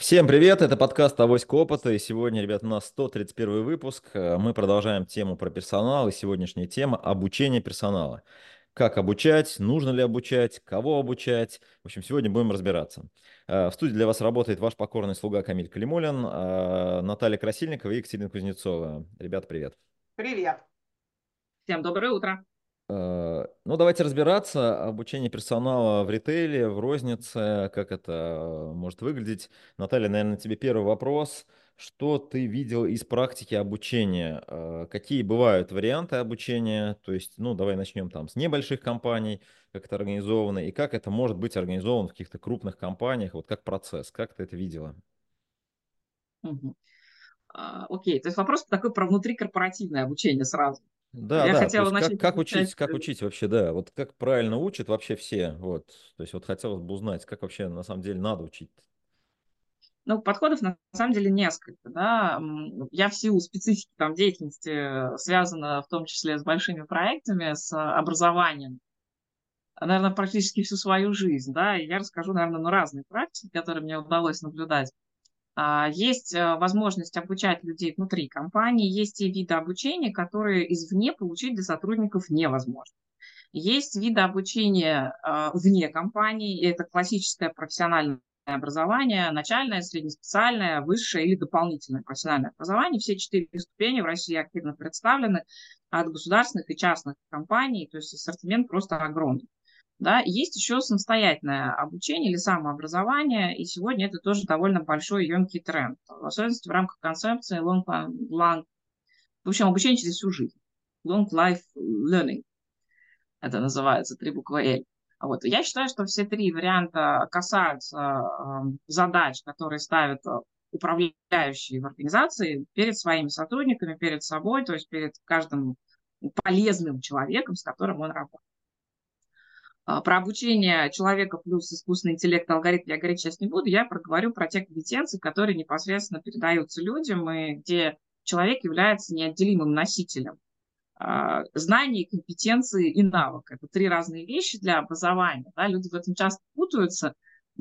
Всем привет, это подкаст «Авоська опыта», и сегодня, ребят, у нас 131 выпуск. Э, Мы продолжаем тему про персонал, и сегодняшняя тема– обучение персонала. Как обучать, нужно ли обучать, кого обучать. В общем, сегодня будем разбираться. Э, В студии для вас работает ваш покорный слуга Камиль Калимулин, э, Наталья Красильникова и Екатерина Кузнецова. Ребят, привет. Привет. Всем доброе утро. Э, Ну, давайте разбираться. Обучение персонала в ритейле, в рознице, как это может выглядеть. Наталья, наверное, тебе первый вопрос. Что ты видел из практики обучения? Э, Какие бывают варианты обучения? То есть, ну, давай начнем там с небольших компаний, как это организовано, и как это может быть организовано в каких-то крупных компаниях, вот как процесс, как ты это видела? А, Окей, то есть вопрос такой про внутрикорпоративное обучение сразу. Да, Я да, хотела как, начать как изучать, учить, как э, учить вообще, да, вот как правильно учат вообще все, вот, то есть вот хотелось бы узнать, как вообще на самом деле надо учить. ну, подходов на самом деле несколько, да. Я в силу специфики там деятельности, э, связана в том числе с большими проектами, с образованием, наверное, практически всю свою жизнь, да, и я расскажу, наверное, на разные практики, которые мне удалось наблюдать. А, Есть э, возможность обучать людей внутри компании, есть те виды обучения, которые извне получить для сотрудников невозможно. Есть виды обучения а, вне компании, это классическое профессиональное образование, начальное, среднеспециальное, высшее или дополнительное профессиональное образование. Все четыре ступени в России активно представлены от государственных и частных компаний, то есть ассортимент просто огромный. Да, есть еще самостоятельное обучение или самообразование, и сегодня это тоже довольно большой емкий тренд, в особенности в рамках концепции long, long в общем, обучение через всю жизнь, long life learning, это называется, три буквы L. Вот. Я считаю, что все три варианта касаются э, задач, которые ставят э, управляющие в организации перед своими сотрудниками, перед собой, то есть перед каждым полезным человеком, с которым он работает. А, Про обучение человека плюс искусственный интеллект, алгоритм я говорить сейчас не буду, я проговорю про те компетенции, которые непосредственно передаются людям, и где человек является неотделимым носителем а, знаний, компетенции и навык. Это три разные вещи для образования. Да? Люди в этом часто путаются.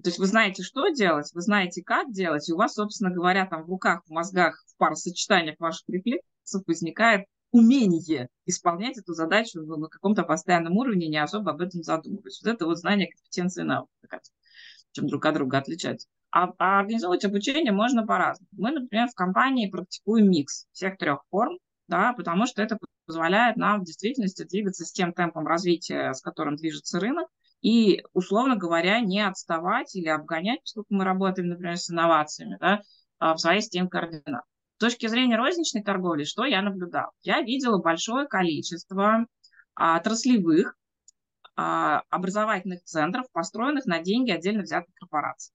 То есть вы знаете, что делать, вы знаете, как делать, и у вас, собственно говоря, там в руках, в мозгах, в паросочетаниях ваших рефлексов возникает умение исполнять эту задачу на каком-то постоянном уровне, не особо об этом задумываясь. Вот это вот знание, компетенции и навык, чем друг от друга отличаются. А, а организовывать обучение можно по-разному. Мы, например, в компании практикуем микс всех трех форм, да, потому что это позволяет нам в действительности двигаться с тем темпом развития, с которым движется рынок, и, условно говоря, не отставать или обгонять, поскольку мы работаем, например, с инновациями, да, а, в своей системе координат. С точки зрения розничной торговли, что я наблюдал? Я видела большое количество а, отраслевых а, образовательных центров, построенных на деньги отдельно взятых корпораций.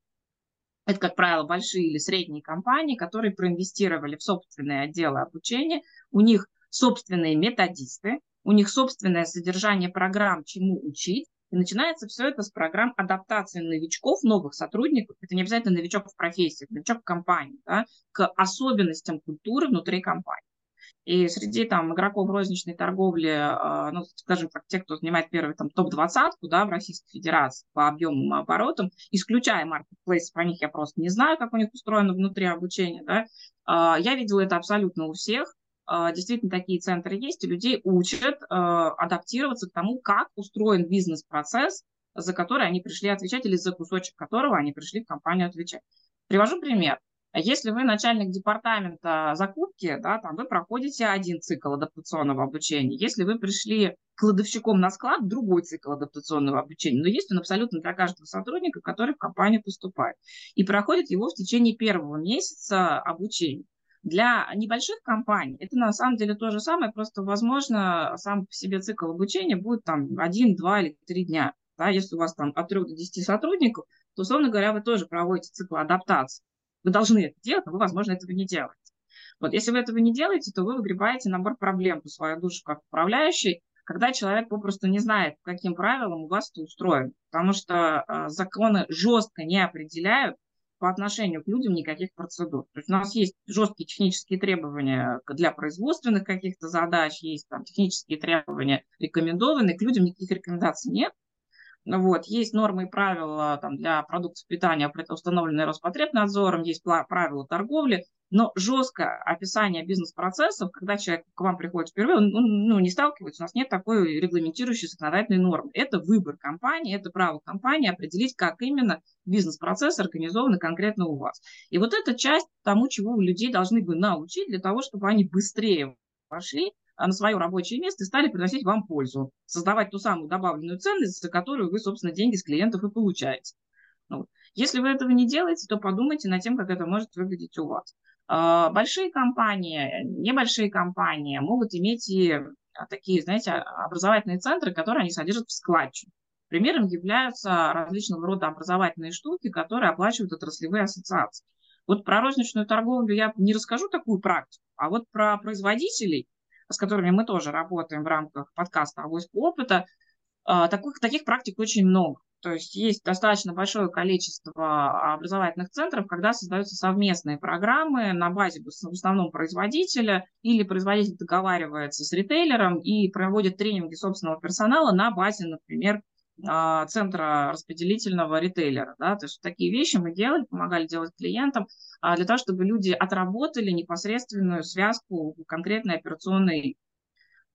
Это, как правило, большие или средние компании, которые проинвестировали в собственные отделы обучения, у них собственные методисты, у них собственное содержание программ, чему учить, и начинается все это с программ адаптации новичков, новых сотрудников. Это не обязательно новичок в профессии, новичок в компании, да, к особенностям культуры внутри компании. И среди там игроков розничной торговли, а, ну, скажем так, те, кто занимает первый там топ-двадцатку, да, в Российской Федерации по объемам и оборотам, исключая маркетплейс, про них я просто не знаю, как у них устроено внутри обучения, да, а, я видела это абсолютно у всех, действительно такие центры есть, и людей учат адаптироваться к тому, как устроен бизнес-процесс, за который они пришли отвечать, или за кусочек которого они пришли в компанию отвечать. Привожу пример. Если вы начальник департамента закупки, да, там вы проходите один цикл адаптационного обучения. Если вы пришли кладовщиком на склад, другой цикл адаптационного обучения. Но есть он абсолютно для каждого сотрудника, который в компанию поступает. И проходит его в течение первого месяца обучения. Для небольших компаний это на самом деле то же самое, просто, возможно, сам по себе цикл обучения будет там один, два или три дня. Да, если у вас там от 3 до 10 сотрудников, то, условно говоря, вы тоже проводите цикл адаптации. Вы должны это делать, но вы, возможно, этого не делаете. Вот если вы этого не делаете, то вы выгребаете набор проблем по свою душу как управляющий, когда человек попросту не знает, каким правилам у вас это устроено. Потому что э, законы жестко не определяют по отношению к людям никаких процедур. То есть у нас есть жесткие технические требования для производственных каких-то задач, есть там технические требования рекомендованные, к людям никаких рекомендаций нет. Вот, есть нормы и правила там, для продуктов питания, установленные Роспотребнадзором, есть правила торговли, но жесткое описание бизнес-процессов, когда человек к вам приходит впервые, он, он ну, не сталкивается, у нас нет такой регламентирующей законодательной нормы. Это выбор компании, это право компании определить, как именно бизнес-процессы организованы конкретно у вас. И вот эта часть тому, чего людей должны бы научить для того, чтобы они быстрее пошли а, на свое рабочее место и стали приносить вам пользу, создавать ту самую добавленную ценность, за которую вы, собственно, деньги с клиентов и получаете. Ну, если вы этого не делаете, то подумайте над тем, как это может выглядеть у вас. А, большие компании, небольшие компании могут иметь и а, такие, знаете, образовательные центры, которые они содержат в складчину. Примером являются различного рода образовательные штуки, которые оплачивают отраслевые ассоциации. Вот про розничную торговлю я не расскажу такую практику, а вот про производителей с которыми мы тоже работаем в рамках подкаста «Авоська опыта», а, таких, таких практик очень много. То есть есть достаточно большое количество образовательных центров, когда создаются совместные программы на базе в основном производителя, или производитель договаривается с ритейлером и проводит тренинги собственного персонала на базе, например, а, центра распределительного ритейлера. Да? То есть такие вещи мы делали, помогали делать клиентам, а, для того, чтобы люди отработали непосредственную связку конкретной операционной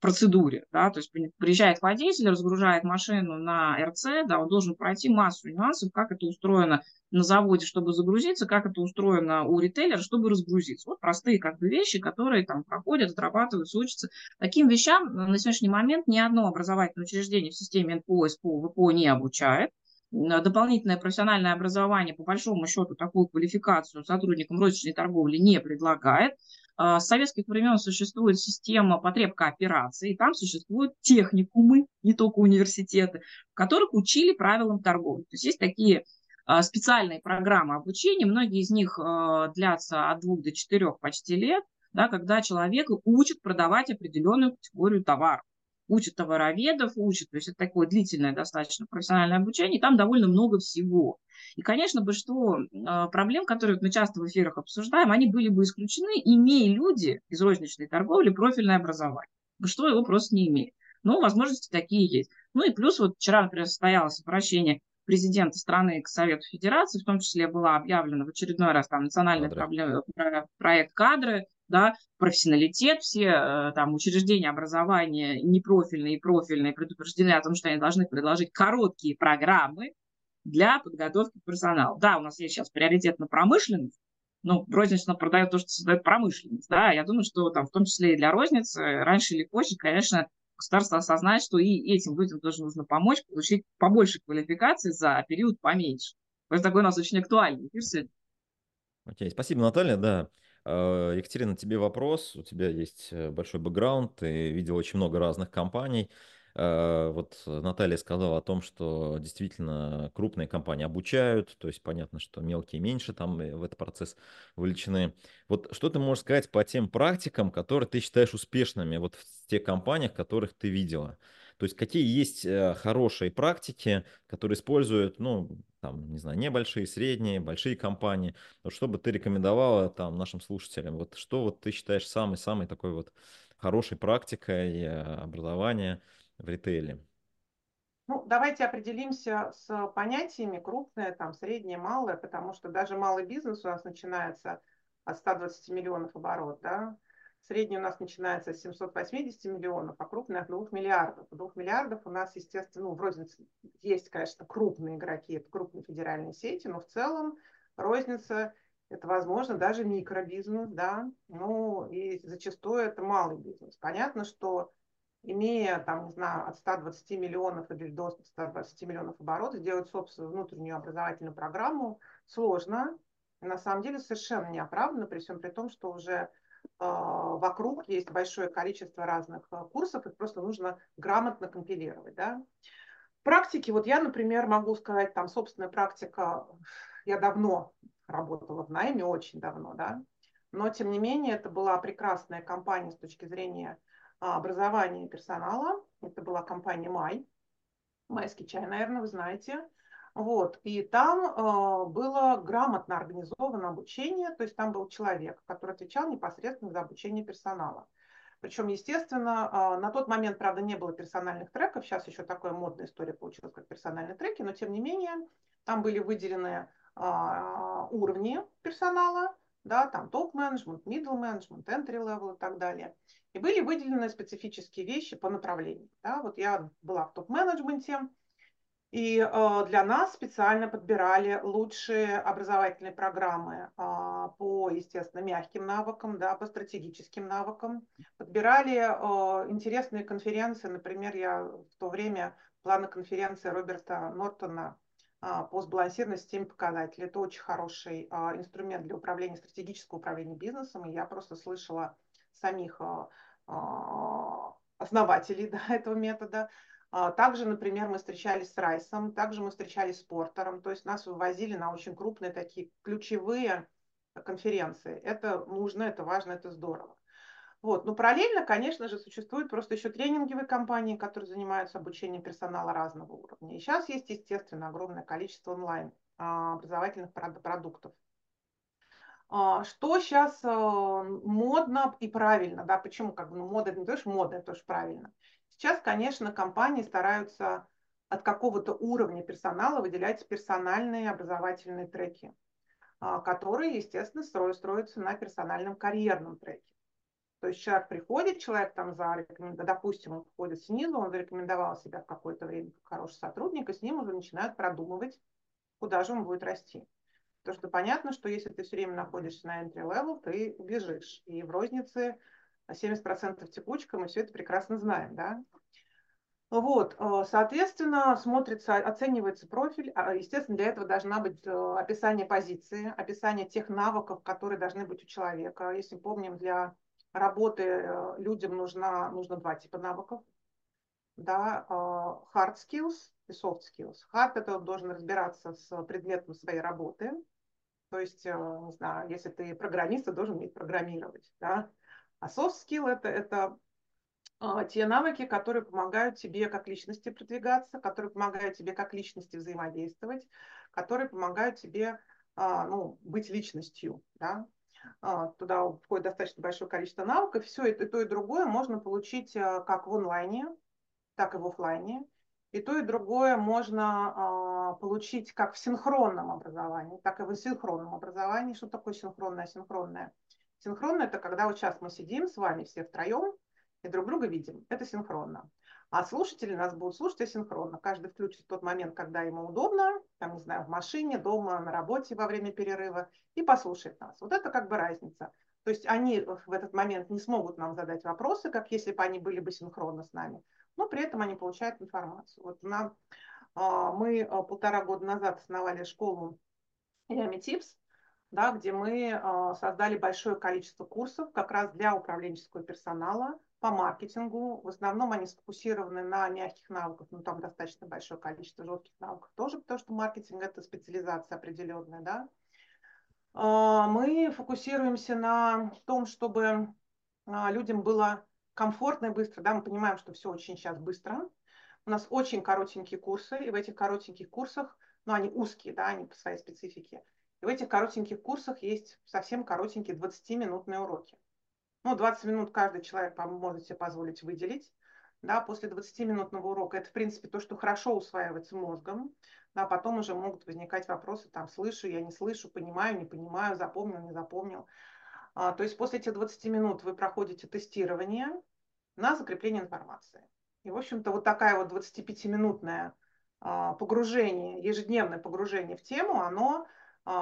процедуре, да, то есть приезжает водитель, разгружает машину на РЦ, да, он должен пройти массу нюансов, как это устроено на заводе, чтобы загрузиться, как это устроено у ритейлера, чтобы разгрузиться. Вот простые как бы вещи, которые там проходят, отрабатываются, учатся. Таким вещам на сегодняшний момент ни одно образовательное учреждение в системе НПО, СПО, ВПО не обучает дополнительное профессиональное образование, по большому счету, такую квалификацию сотрудникам розничной торговли не предлагает. А, с советских времен существует система потреб кооперации, и там существуют техникумы, не только университеты, в которых учили правилам торговли. То есть есть такие а, специальные программы обучения, многие из них а, длятся от двух до четырех почти лет, да, когда человека учат продавать определенную категорию товаров учат товароведов, учат, то есть это такое длительное достаточно профессиональное обучение, и там довольно много всего. И, конечно, большинство а, проблем, которые мы часто в эфирах обсуждаем, они были бы исключены, имея люди из розничной торговли профильное образование. Большинство его просто не имеет. Но возможности такие есть. Ну и плюс вот вчера, например, состоялось обращение президента страны к Совету Федерации, в том числе была объявлена в очередной раз там национальный проблем, проект кадры, да, профессионалитет, все э, там учреждения образования непрофильные и профильные предупреждены о том, что они должны предложить короткие программы для подготовки персонала. Да, у нас есть сейчас приоритет на промышленность, ну, рознично продает то, что создает промышленность, да, я думаю, что там в том числе и для розницы раньше или позже, конечно, государство осознает, что и этим людям тоже нужно помочь получить побольше квалификации за период поменьше. Это такой у нас очень актуальный эфир сегодня. Окей, спасибо, Наталья, да. Э, Екатерина, тебе вопрос. У тебя есть э, большой бэкграунд, ты видел очень много разных компаний. Э, вот Наталья сказала о том, что действительно крупные компании обучают, то есть понятно, что мелкие меньше там в этот процесс вовлечены. Вот что ты можешь сказать по тем практикам, которые ты считаешь успешными вот в тех компаниях, которых ты видела? То есть какие есть хорошие практики, которые используют, ну, там, не знаю, небольшие, средние, большие компании. Вот что бы ты рекомендовала там нашим слушателям? Вот что вот ты считаешь самой-самой такой вот хорошей практикой э, образования в ритейле? Ну, давайте определимся с понятиями крупное, там, среднее, малое, потому что даже малый бизнес у нас начинается от 120 миллионов оборот, да, Средний у нас начинается с 780 миллионов, а крупный от 2 миллиардов. 2 миллиардов у нас, естественно, ну, в рознице есть, конечно, крупные игроки, это крупные федеральные сети, но в целом розница это, возможно, даже микробизнес, да, ну, и зачастую это малый бизнес. Понятно, что имея, там, не знаю, от 120 миллионов или до 120 миллионов оборотов, сделать собственную внутреннюю образовательную программу сложно. На самом деле совершенно неоправданно, при всем при том, что уже вокруг есть большое количество разных а, курсов, их просто нужно грамотно компилировать. Да? Практики, вот я, например, могу сказать, там собственная практика, я давно работала в найме, очень давно, да, но тем не менее это была прекрасная компания с точки зрения а, образования персонала, это была компания Май, Майский чай, наверное, вы знаете, вот. И там э, было грамотно организовано обучение, то есть там был человек, который отвечал непосредственно за обучение персонала. Причем, естественно, а, на тот момент, правда, не было персональных треков, сейчас еще такая модная история получилась, как персональные треки, но тем не менее там были выделены а, уровни персонала, да, там топ-менеджмент, middle менеджмент, entry level и так далее. И были выделены специфические вещи по направлениям. Да. Вот я была в топ-менеджменте, и э, для нас специально подбирали лучшие образовательные программы э, по, естественно, мягким навыкам, да, по стратегическим навыкам. Подбирали э, интересные конференции. Например, я в то время планы конференции Роберта Нортона по сбалансированной системе показателей. Это очень хороший инструмент для управления, стратегического управления бизнесом. И я просто слышала самих основателей да, этого метода, а, также, например, мы встречались с Райсом, также мы встречались с Портером, то есть нас вывозили на очень крупные такие ключевые конференции. Это нужно, это важно, это здорово. Вот. Но параллельно, конечно же, существуют просто еще тренинговые компании, которые занимаются обучением персонала разного уровня. И сейчас есть, естественно, огромное количество онлайн а, образовательных продуктов. А, что сейчас модно и правильно, да, почему как бы ну, мода, не то, что мода, это тоже правильно. Сейчас, конечно, компании стараются от какого-то уровня персонала выделять персональные образовательные треки, а, которые, естественно, строятся на персональном карьерном треке. То есть человек приходит, человек там зарекомендовал, допустим, он входит снизу, он зарекомендовал себя в какое-то время как хороший сотрудник, и с ним уже начинают продумывать, куда же он будет расти. Потому что понятно, что если ты все время находишься на entry level, ты бежишь. И в рознице 70% текучка, мы все это прекрасно знаем, да. Вот, э, соответственно, смотрится, оценивается профиль. А, естественно, для этого должна быть э, описание позиции, описание тех навыков, которые должны быть у человека. Если помним, для работы э, людям нужно, нужно два типа навыков. Да, hard skills и soft skills. Hard – это он должен разбираться с предметом своей работы. То есть, не знаю, если ты программист, ты должен уметь программировать. Да? А soft skill это, это а, те навыки, которые помогают тебе как личности продвигаться, которые помогают тебе как личности взаимодействовать, которые помогают тебе а, ну, быть личностью. Да? А, туда входит достаточно большое количество навыков. Все это, и то, и другое можно получить как в онлайне, так и в офлайне. И то, и другое можно получить как в синхронном образовании, так и в асинхронном образовании. Что такое синхронное, асинхронное? Синхронно – это когда вот сейчас мы сидим с вами все втроем и друг друга видим. Это синхронно. А слушатели нас будут слушать асинхронно. Каждый включит тот момент, когда ему удобно, там, не знаю, в машине, дома, на работе во время перерыва, и послушает нас. Вот это как бы разница. То есть они в этот момент не смогут нам задать вопросы, как если бы они были бы синхронно с нами, но при этом они получают информацию. Вот нам, а, мы а, полтора года назад основали школу Yami Tips, да, где мы а, создали большое количество курсов как раз для управленческого персонала по маркетингу. В основном они сфокусированы на мягких навыках, но там достаточно большое количество жестких навыков тоже, потому что маркетинг – это специализация определенная. Да. А, мы фокусируемся на том, чтобы а, людям было комфортно и быстро. Да, мы понимаем, что все очень сейчас быстро. У нас очень коротенькие курсы, и в этих коротеньких курсах, ну, они узкие, да, они по своей специфике – и в этих коротеньких курсах есть совсем коротенькие 20-минутные уроки. Ну, 20 минут каждый человек может себе позволить выделить. Да, после 20-минутного урока это, в принципе, то, что хорошо усваивается мозгом. Да, потом уже могут возникать вопросы, там, слышу, я не слышу, понимаю, не понимаю, запомнил, не запомнил. А, то есть после этих 20 минут вы проходите тестирование на закрепление информации. И, в общем-то, вот такая вот 25-минутное а, погружение, ежедневное погружение в тему, оно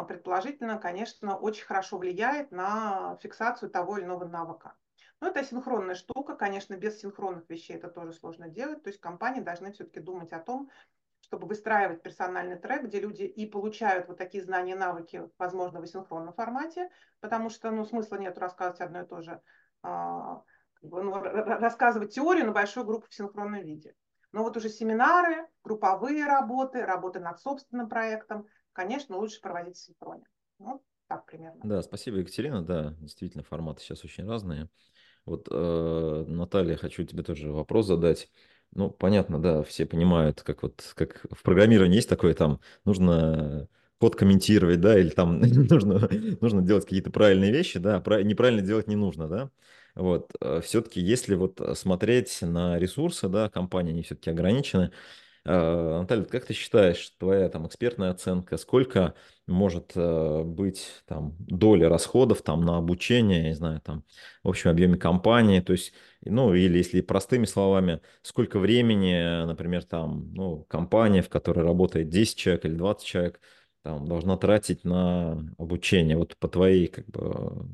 предположительно, конечно, очень хорошо влияет на фиксацию того или иного навыка. Но это синхронная штука, конечно, без синхронных вещей это тоже сложно делать. То есть компании должны все-таки думать о том, чтобы выстраивать персональный трек, где люди и получают вот такие знания и навыки, возможно, в синхронном формате, потому что ну, смысла нет рассказывать одно и то же, а, ну, рассказывать теорию на большую группу в синхронном виде. Но вот уже семинары, групповые работы, работы над собственным проектом – конечно, лучше проводить в синхроне. Ну, так примерно. Да, спасибо, Екатерина. Да, действительно, форматы сейчас очень разные. Вот, э, Наталья, хочу тебе тоже вопрос задать. Ну, понятно, да, все понимают, как вот как в программировании есть такое, там нужно код комментировать, да, или там нужно, нужно делать какие-то правильные вещи, да, а неправильно делать не нужно, да. Вот, э, все-таки, если вот смотреть на ресурсы, да, компании, они все-таки ограничены, Э, Наталья, как ты считаешь, твоя там экспертная оценка, сколько может э, быть там доли расходов там на обучение, не знаю, там в общем объеме компании, то есть, ну или если простыми словами, сколько времени, например, там, ну, компания, в которой работает 10 человек или 20 человек, там, должна тратить на обучение, вот по твоей, как бы,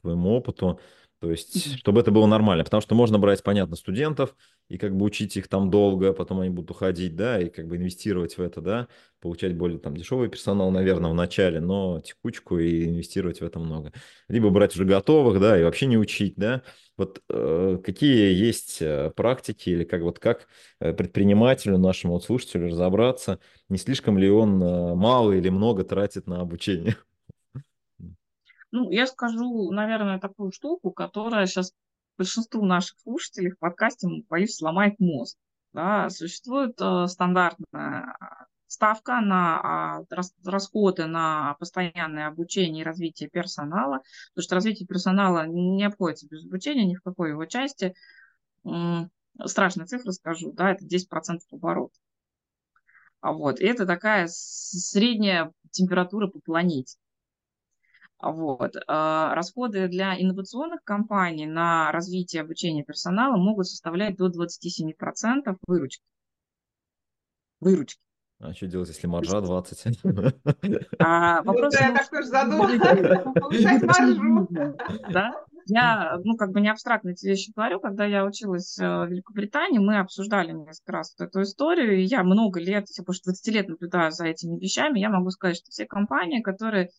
твоему опыту, то есть, чтобы это было нормально, потому что можно брать, понятно, студентов, и как бы учить их там долго, потом они будут уходить, да, и как бы инвестировать в это, да, получать более там дешевый персонал, наверное, в начале, но текучку и инвестировать в это много. Либо брать уже готовых, да, и вообще не учить, да. Вот э, какие есть э, практики или как вот как э, предпринимателю, нашему вот слушателю разобраться, не слишком ли он э, мало или много тратит на обучение? Ну, я скажу, наверное, такую штуку, которая сейчас большинству наших слушателей в подкасте, боюсь, сломает мозг. Да, существует э, стандартная ставка на а, расходы на постоянное обучение и развитие персонала, потому что развитие персонала не обходится без обучения ни в какой его части. Страшная цифра скажу, да, это 10% оборота. А вот, и это такая средняя температура по планете. Вот. А, расходы для инновационных компаний на развитие обучения персонала могут составлять до 27% выручки. Выручки. А что делать, если маржа 20? А, вопрос, ну, я так тоже задумалась. Получать маржу. Да? Я, ну, как бы не абстрактно эти вещи говорю. Когда я училась э, в Великобритании, мы обсуждали несколько раз эту историю. И я много лет, я больше 20 лет наблюдаю за этими вещами. Я могу сказать, что все компании, которые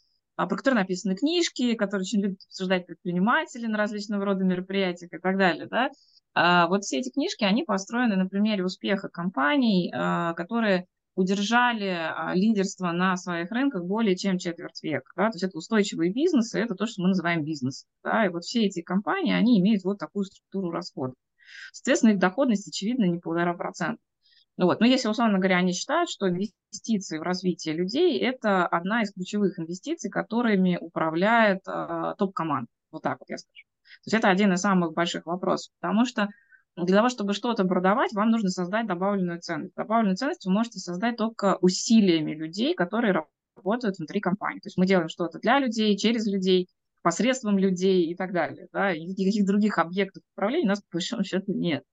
про которые написаны книжки, которые очень любят обсуждать предприниматели на различного рода мероприятиях и так далее. Да? А, вот все эти книжки, они построены на примере успеха компаний, а, которые удержали лидерство на своих рынках более чем четверть века. Да? То есть это устойчивые бизнесы, это то, что мы называем бизнес. Да? И вот все эти компании, они имеют вот такую структуру расходов. Соответственно, их доходность, очевидно, не полтора процента. Вот. Но если, условно говоря, они считают, что инвестиции в развитие людей – это одна из ключевых инвестиций, которыми управляет э, топ-команда. Вот так вот я скажу. То есть это один из самых больших вопросов, потому что для того, чтобы что-то продавать, вам нужно создать добавленную ценность. Добавленную ценность вы можете создать только усилиями людей, которые работают внутри компании. То есть мы делаем что-то для людей, через людей, посредством людей и так далее. Да? И никаких других объектов управления у нас, по большому счету, нет.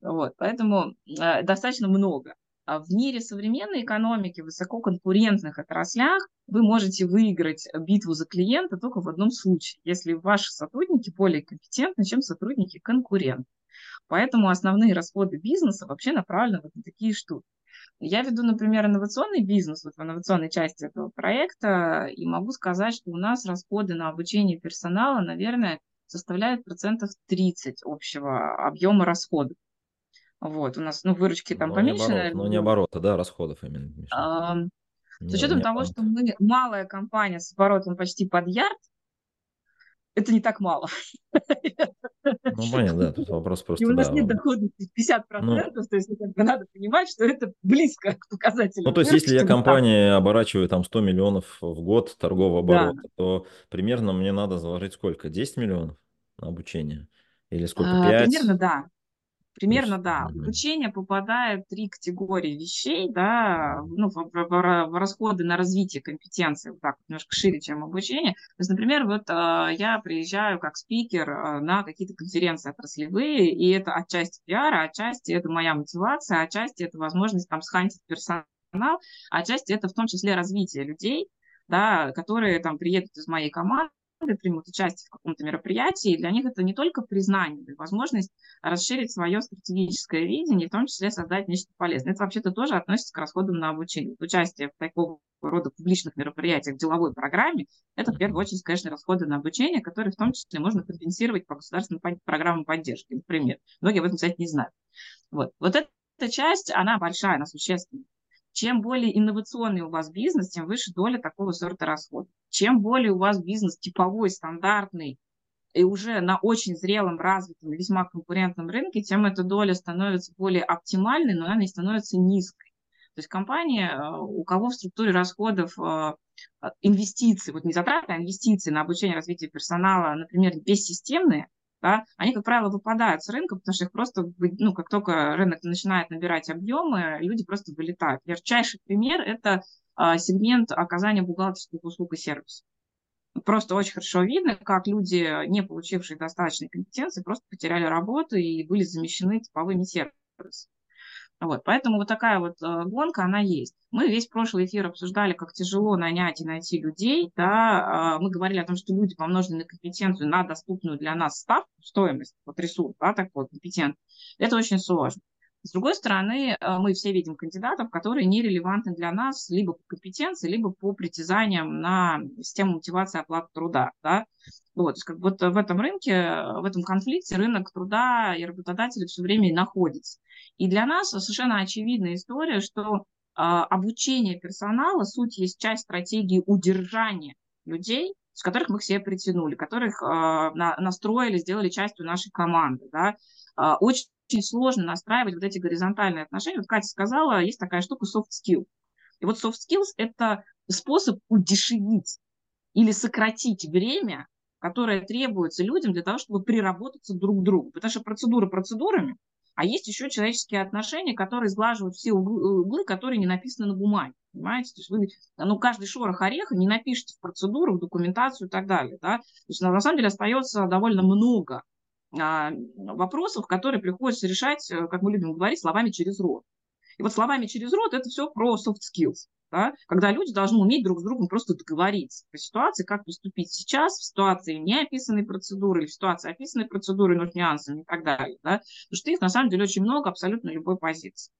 Вот, поэтому э, достаточно много. А в мире современной экономики, в высококонкурентных отраслях, вы можете выиграть битву за клиента только в одном случае, если ваши сотрудники более компетентны, чем сотрудники конкурентов. Поэтому основные расходы бизнеса вообще направлены вот на такие штуки. Я веду, например, инновационный бизнес вот в инновационной части этого проекта, и могу сказать, что у нас расходы на обучение персонала, наверное, составляют процентов 30 общего объема расходов. Вот, у нас, ну, выручки там но поменьше, не оборот, Но не оборота, да, расходов именно. А, с учетом того, оборот. что мы малая компания с оборотом почти под ярд, это не так мало. Ну, понятно, да, тут вопрос просто, И у нас да. нет доходности 50%, ну, то есть как бы надо понимать, что это близко к показателю. Ну, то есть если я компании там... оборачиваю там 100 миллионов в год торгового оборота, да. то примерно мне надо заложить сколько? 10 миллионов на обучение? Или сколько? 5? А, примерно, да. Примерно, да. В обучение попадает три категории вещей, да, ну, в, в, в, расходы на развитие компетенции, вот так, немножко шире, чем обучение. То есть, например, вот э, я приезжаю как спикер э, на какие-то конференции отраслевые, и это отчасти пиара, отчасти это моя мотивация, отчасти это возможность там схантить персонал, отчасти это в том числе развитие людей, да, которые там приедут из моей команды, примут участие в каком-то мероприятии, и для них это не только признание, но и возможность расширить свое стратегическое видение, в том числе создать нечто полезное. Это вообще-то тоже относится к расходам на обучение. Участие в такого рода публичных мероприятиях, в деловой программе, это в первую очередь, конечно, расходы на обучение, которые в том числе можно компенсировать по государственным программам поддержки, например. Многие об этом, кстати, не знают. Вот, вот эта часть, она большая, она существенная. Чем более инновационный у вас бизнес, тем выше доля такого сорта расходов. Чем более у вас бизнес типовой, стандартный, и уже на очень зрелом, развитом, весьма конкурентном рынке, тем эта доля становится более оптимальной, но она не становится низкой. То есть компания, э, у кого в структуре расходов э, инвестиции, вот не затраты, а инвестиции на обучение развитие персонала, например, бессистемные, да, они, как правило, выпадают с рынка, потому что их просто, ну, как только рынок начинает набирать объемы, люди просто вылетают. Ярчайший пример – это сегмент оказания бухгалтерских услуг и сервисов. Просто очень хорошо видно, как люди, не получившие достаточной компетенции, просто потеряли работу и были замещены типовыми сервисами. Вот, поэтому вот такая вот э, гонка, она есть. Мы весь прошлый эфир обсуждали, как тяжело нанять и найти людей. Да? Э, мы говорили о том, что люди, помноженные на компетенцию, на доступную для нас ставку, стоимость, вот ресурс, да, такой компетент, это очень сложно. С другой стороны, э, мы все видим кандидатов, которые нерелевантны для нас либо по компетенции, либо по притязаниям на систему мотивации оплаты труда. Да? Вот, то есть как вот в этом рынке, в этом конфликте рынок труда и работодатели все время находятся. И для нас совершенно очевидная история, что а, обучение персонала, суть есть часть стратегии удержания людей, с которых мы себе притянули, которых а, на, настроили, сделали частью нашей команды. Да. Очень, очень сложно настраивать вот эти горизонтальные отношения. Вот Катя сказала, есть такая штука soft skill. И вот soft skills – это способ удешевить или сократить время, которое требуется людям для того, чтобы приработаться друг к другу. Потому что процедуры процедурами, а есть еще человеческие отношения, которые сглаживают все углы, которые не написаны на бумаге. Понимаете? То есть вы, ну, каждый шорох ореха не напишите в процедуру, в документацию и так далее. Да? То есть на, на самом деле остается довольно много вопросов, которые приходится решать, э, как мы любим говорить, словами через рот. И вот словами через рот это все про soft skills да, когда люди должны уметь друг с другом просто договориться по ситуации, как поступить сейчас, в ситуации не описанной процедуры, или в ситуации описанной процедуры, но с нюансами и так далее. Да, потому что их на самом деле очень много абсолютно любой позиции.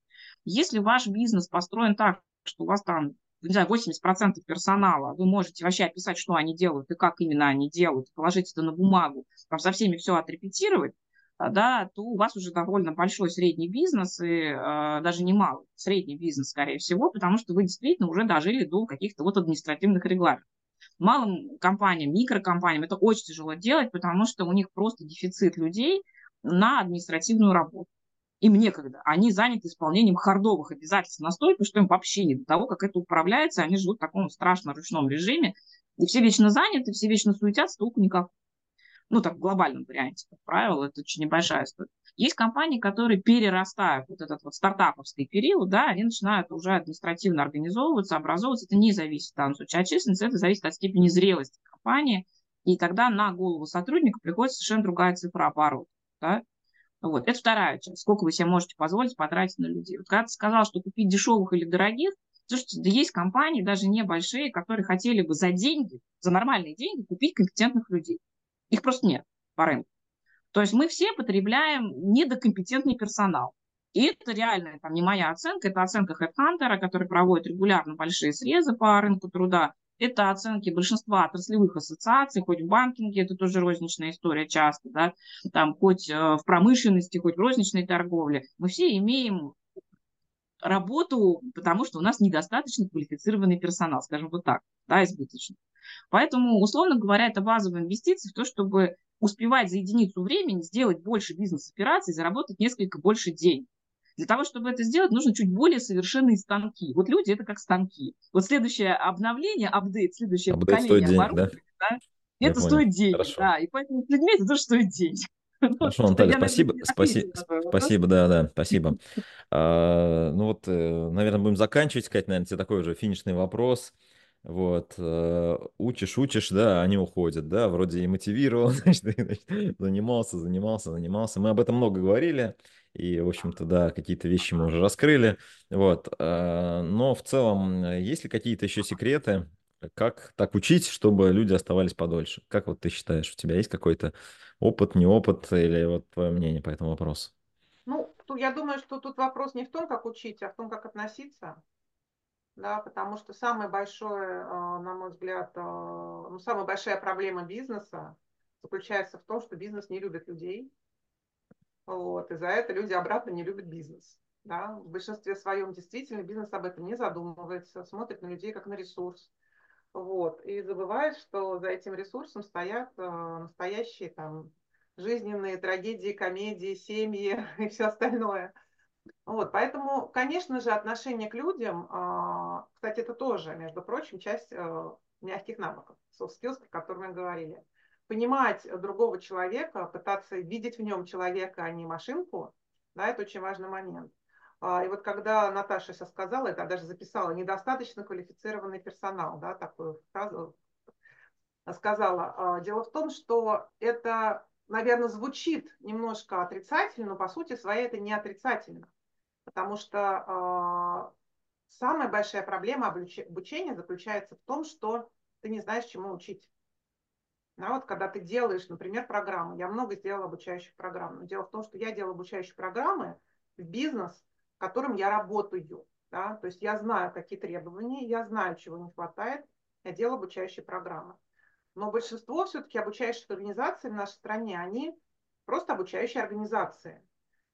Если ваш бизнес построен так, что у вас там не знаю, 80% персонала, вы можете вообще описать, что они делают и как именно они делают, положить это на бумагу, там со всеми все отрепетировать, а, да, то у вас уже довольно большой средний бизнес, и э, даже не малый, средний бизнес, скорее всего, потому что вы действительно уже дожили до каких-то вот административных регламентов. Малым компаниям, микрокомпаниям это очень тяжело делать, потому что у них просто дефицит людей на административную работу. Им некогда. Они заняты исполнением хардовых обязательств настолько, что им вообще не до того, как это управляется. Они живут в таком страшно ручном режиме. И все вечно заняты, все вечно суетятся, толку никакого ну, так в глобальном варианте, как правило, это очень небольшая история. Есть компании, которые перерастают вот этот вот стартаповский период, да, они начинают уже административно организовываться, образовываться. Это не зависит от численности, это зависит от степени зрелости компании. И тогда на голову сотрудника приходит совершенно другая цифра оборота. Да? Вот. Это вторая часть. Сколько вы себе можете позволить потратить на людей. Вот когда ты сказал, что купить дешевых или дорогих, Слушайте, да есть компании, даже небольшие, которые хотели бы за деньги, за нормальные деньги купить компетентных людей. Их просто нет по рынку. То есть мы все потребляем недокомпетентный персонал. И это реально, там не моя оценка, это оценка HeadHunter, который проводит регулярно большие срезы по рынку труда. Это оценки большинства отраслевых ассоциаций, хоть в банкинге, это тоже розничная история часто, да, там хоть э, в промышленности, хоть в розничной торговле. Мы все имеем работу, потому что у нас недостаточно квалифицированный персонал, скажем вот так, да, избыточный. Поэтому, условно говоря, это базовая инвестиция в то, чтобы успевать за единицу времени сделать больше бизнес-операций, заработать несколько больше денег. Для того, чтобы это сделать, нужно чуть более совершенные станки. Вот люди – это как станки. Вот следующее обновление, апдейт, следующее апдейт поколение оборудования, да? да, это стоит денег. Хорошо. Да, и поэтому с людьми это тоже стоит денег. Хорошо, Наталья, спасибо, спасибо, спасибо, да, да, спасибо. А, ну вот, э, наверное, будем заканчивать, сказать, наверное, тебе такой уже финишный вопрос. Вот, э, учишь, учишь, да, они уходят, да, вроде и мотивировал, значит, занимался, занимался, занимался. Мы об этом много говорили, и, в общем-то, да, какие-то вещи мы уже раскрыли, вот. Э, но в целом, есть ли какие-то еще секреты, как так учить, чтобы люди оставались подольше? Как вот ты считаешь, у тебя есть какой-то опыт, не опыт, или вот твое мнение по этому вопросу? Ну, я думаю, что тут вопрос не в том, как учить, а в том, как относиться да, потому что самое большое, а, на мой взгляд, а, ну, самая большая проблема бизнеса заключается в том, что бизнес не любит людей, вот, и за это люди обратно не любят бизнес. Да? В большинстве своем действительно бизнес об этом не задумывается, смотрит на людей как на ресурс. Вот, и забывает, что за этим ресурсом стоят э, настоящие там, жизненные трагедии, комедии, семьи и все остальное – вот, поэтому, конечно же, отношение к людям, а, кстати, это тоже, между прочим, часть э, мягких навыков, soft skills, про которые мы говорили. Понимать другого человека, пытаться видеть в нем человека, а не машинку, да, это очень важный момент. А, и вот когда Наташа сейчас сказала, это даже записала, недостаточно квалифицированный персонал, да, такую фразу сказала. А, дело в том, что это, наверное, звучит немножко отрицательно, но по сути своей это не отрицательно. Потому что а, самая большая проблема обучения заключается в том, что ты не знаешь, чему учить. Да, вот когда ты делаешь, например, программу, я много сделала обучающих программ, но дело в том, что я делаю обучающие программы в бизнес, в котором я работаю. Да? То есть я знаю, какие требования, я знаю, чего не хватает, я делаю обучающие программы. Но большинство все-таки обучающих организаций в нашей стране, они просто обучающие организации.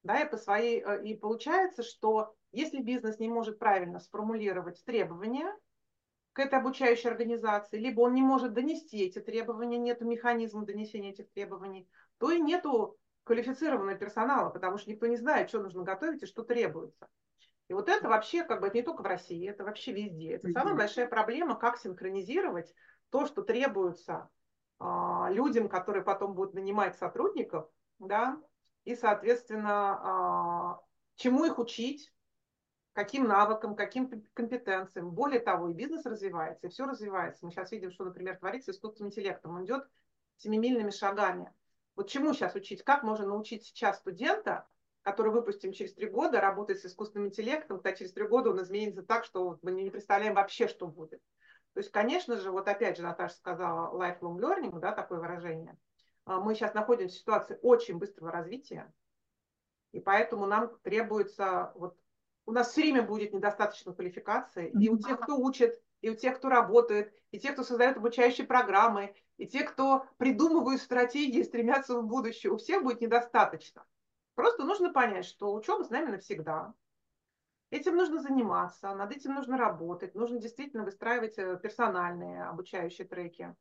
Да, и, по своей, э, и получается, что если бизнес не может правильно сформулировать требования, к этой обучающей организации, либо он не может донести эти требования, нет механизма донесения этих требований, то и нету квалифицированного персонала, потому что никто не знает, что нужно готовить и что требуется. И вот это вообще, как бы, это не только в России, это вообще везде. Это самая большая проблема, как синхронизировать то, что требуется а, людям, которые потом будут нанимать сотрудников, да, и, соответственно, а, чему их учить, каким навыкам, каким компетенциям. Более того, и бизнес развивается, и все развивается. Мы сейчас видим, что, например, творится с искусственным интеллектом. Он идет семимильными шагами. Вот чему сейчас учить? Как можно научить сейчас студента, который выпустим через три года, работать с искусственным интеллектом, когда через три года он изменится так, что мы не представляем вообще, что будет. То есть, конечно же, вот опять же Наташа сказала lifelong learning, да, такое выражение. А, мы сейчас находимся в ситуации очень быстрого развития, и поэтому нам требуется вот у нас все время будет недостаточно квалификации. И у тех, кто учит, и у тех, кто работает, и тех, кто создает обучающие программы, и те, кто придумывают стратегии, стремятся в будущее, у всех будет недостаточно. Просто нужно понять, что учеба с нами навсегда. Этим нужно заниматься, над этим нужно работать, нужно действительно выстраивать э, персональные обучающие треки.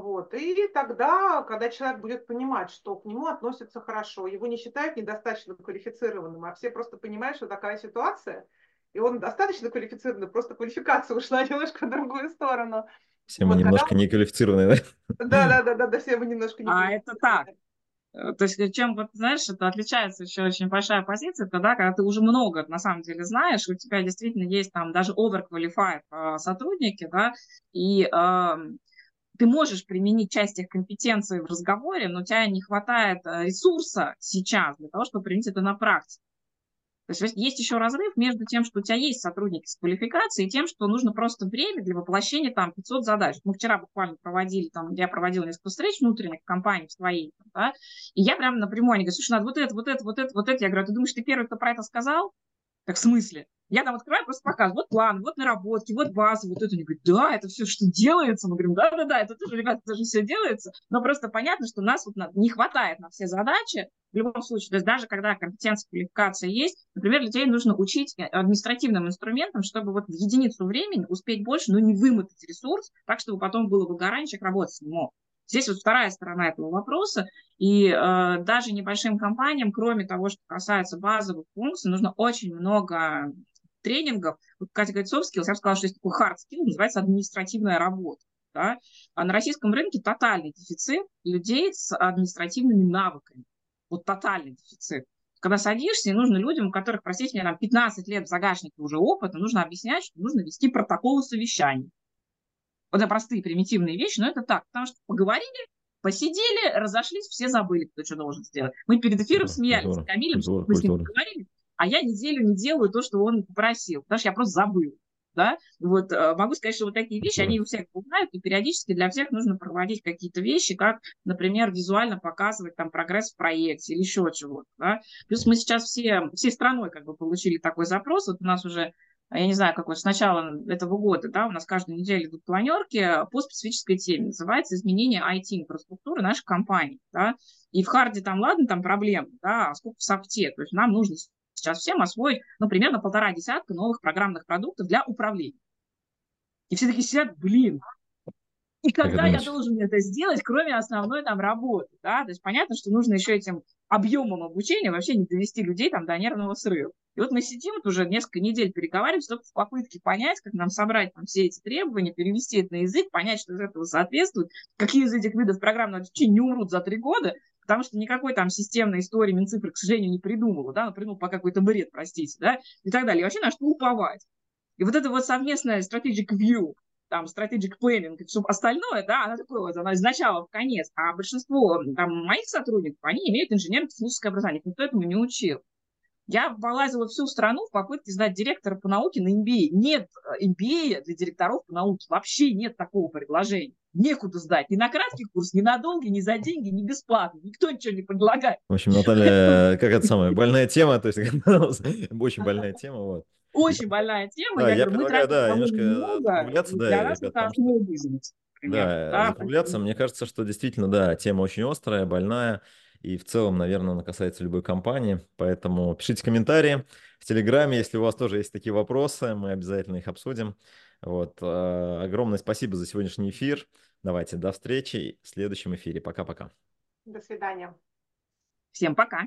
Вот. И тогда, когда человек будет понимать, что к нему относятся хорошо, его не считают недостаточно квалифицированным, а все просто понимают, что такая ситуация, и он достаточно квалифицированный, просто квалификация ушла немножко в другую сторону. Все мы вот, немножко когда... неквалифицированные, да? Да, да, да, да, да, все мы немножко А это так. Э, то есть чем, вот, знаешь, это отличается еще очень большая позиция, тогда, когда ты уже много на самом деле знаешь, у тебя действительно есть там даже overqualified э, сотрудники, да, и э, ты можешь применить часть их компетенции в разговоре, но у тебя не хватает э, ресурса сейчас для того, чтобы применить это на практике. То есть есть еще разрыв между тем, что у тебя есть сотрудники с квалификацией, и тем, что нужно просто время для воплощения там 500 задач. Мы вчера буквально проводили, там, я проводила несколько встреч внутренних компаний своей, да, и я прямо напрямую, они говорят, слушай, надо вот это, вот это, вот это, вот это. Я говорю, «А ты думаешь, ты первый, кто про это сказал? Так в смысле? Я там открываю, просто показываю, вот план, вот наработки, вот база, вот это. Они говорят, да, это все что делается. Мы говорим, да-да-да, это тоже, ребята, тоже все делается. Но просто понятно, что нас вот не хватает на все задачи в любом случае. То есть даже когда компетенция, квалификация есть, например, людей нужно учить административным инструментам, чтобы вот в единицу времени успеть больше, но не вымотать ресурс, так, чтобы потом было выгорание, человек работать не мог. Здесь вот вторая сторона этого вопроса. И э, даже небольшим компаниям, кроме того, что касается базовых функций, нужно очень много тренингов. Вот Катя говорит, soft skills, я бы сказала, что есть такой hard skill, называется административная работа. Да? А на российском рынке тотальный дефицит людей с административными навыками. Вот тотальный дефицит. Когда садишься, и нужно людям, у которых, простите меня, там 15 лет в загашнике уже опыта, нужно объяснять, что нужно вести протоколы совещаний. Вот это простые примитивные вещи, но это так, потому что поговорили, посидели, разошлись, все забыли, кто что должен сделать. Мы перед эфиром смеялись с Камилем, мы с ним поговорили, а я неделю не делаю то, что он попросил, потому что я просто забыл. Да? Вот э, могу сказать, что вот такие вещи, они у всех бывают, и периодически для всех нужно проводить какие-то вещи, как, например, визуально показывать там прогресс в проекте или еще чего-то. Да? Плюс мы сейчас все, всей страной как бы получили такой запрос, вот у нас уже я не знаю, какой, с начала этого года, да, у нас каждую неделю идут планерки по специфической теме, называется изменение IT-инфраструктуры нашей компании, да, и в харде там, ладно, там проблемы, да, а сколько в софте, то есть нам нужно сейчас всем освоить, ну, примерно полтора десятка новых программных продуктов для управления. И все таки сидят, блин, и когда я должен это сделать, кроме основной там работы, да, то есть понятно, что нужно еще этим объемом обучения вообще не довести людей там до нервного срыва. И вот мы сидим вот уже несколько недель переговариваемся только в попытке понять, как нам собрать там все эти требования, перевести это на язык, понять, что из этого соответствует, какие из этих видов программного обучения не умрут за три года, потому что никакой там системной истории Минцифры, к сожалению, не придумала, да, она придумала пока какой-то бред, простите, да, и так далее. И вообще на что уповать. И вот это вот совместное strategic view, там, strategic planning, все остальное, да, она такое вот, она из начала в конец. А большинство там, моих сотрудников, они имеют инженерно-техническое образование, никто этому не учил. Я полазила всю страну в попытке сдать директора по науке на MBA. Нет MBA для директоров по науке. Вообще нет такого предложения. Некуда сдать. Ни на краткий курс, ни на долгий, ни за деньги, ни бесплатно. Никто ничего не предлагает. В общем, Наталья, как это самая больная тема, то есть очень больная тема. Вот. Очень больная тема. Да, я, я предлагаю, да, немножко закругляться, да, для нас это основной бизнес. Да, закругляться. Мне кажется, что действительно, да, тема очень острая, больная. И в целом, наверное, она касается любой компании. Поэтому пишите комментарии в Телеграме, если у вас тоже есть такие вопросы, мы обязательно их обсудим. Вот. Э, огромное спасибо за сегодняшний эфир. Давайте до встречи в следующем эфире. Пока-пока. До свидания. Всем пока.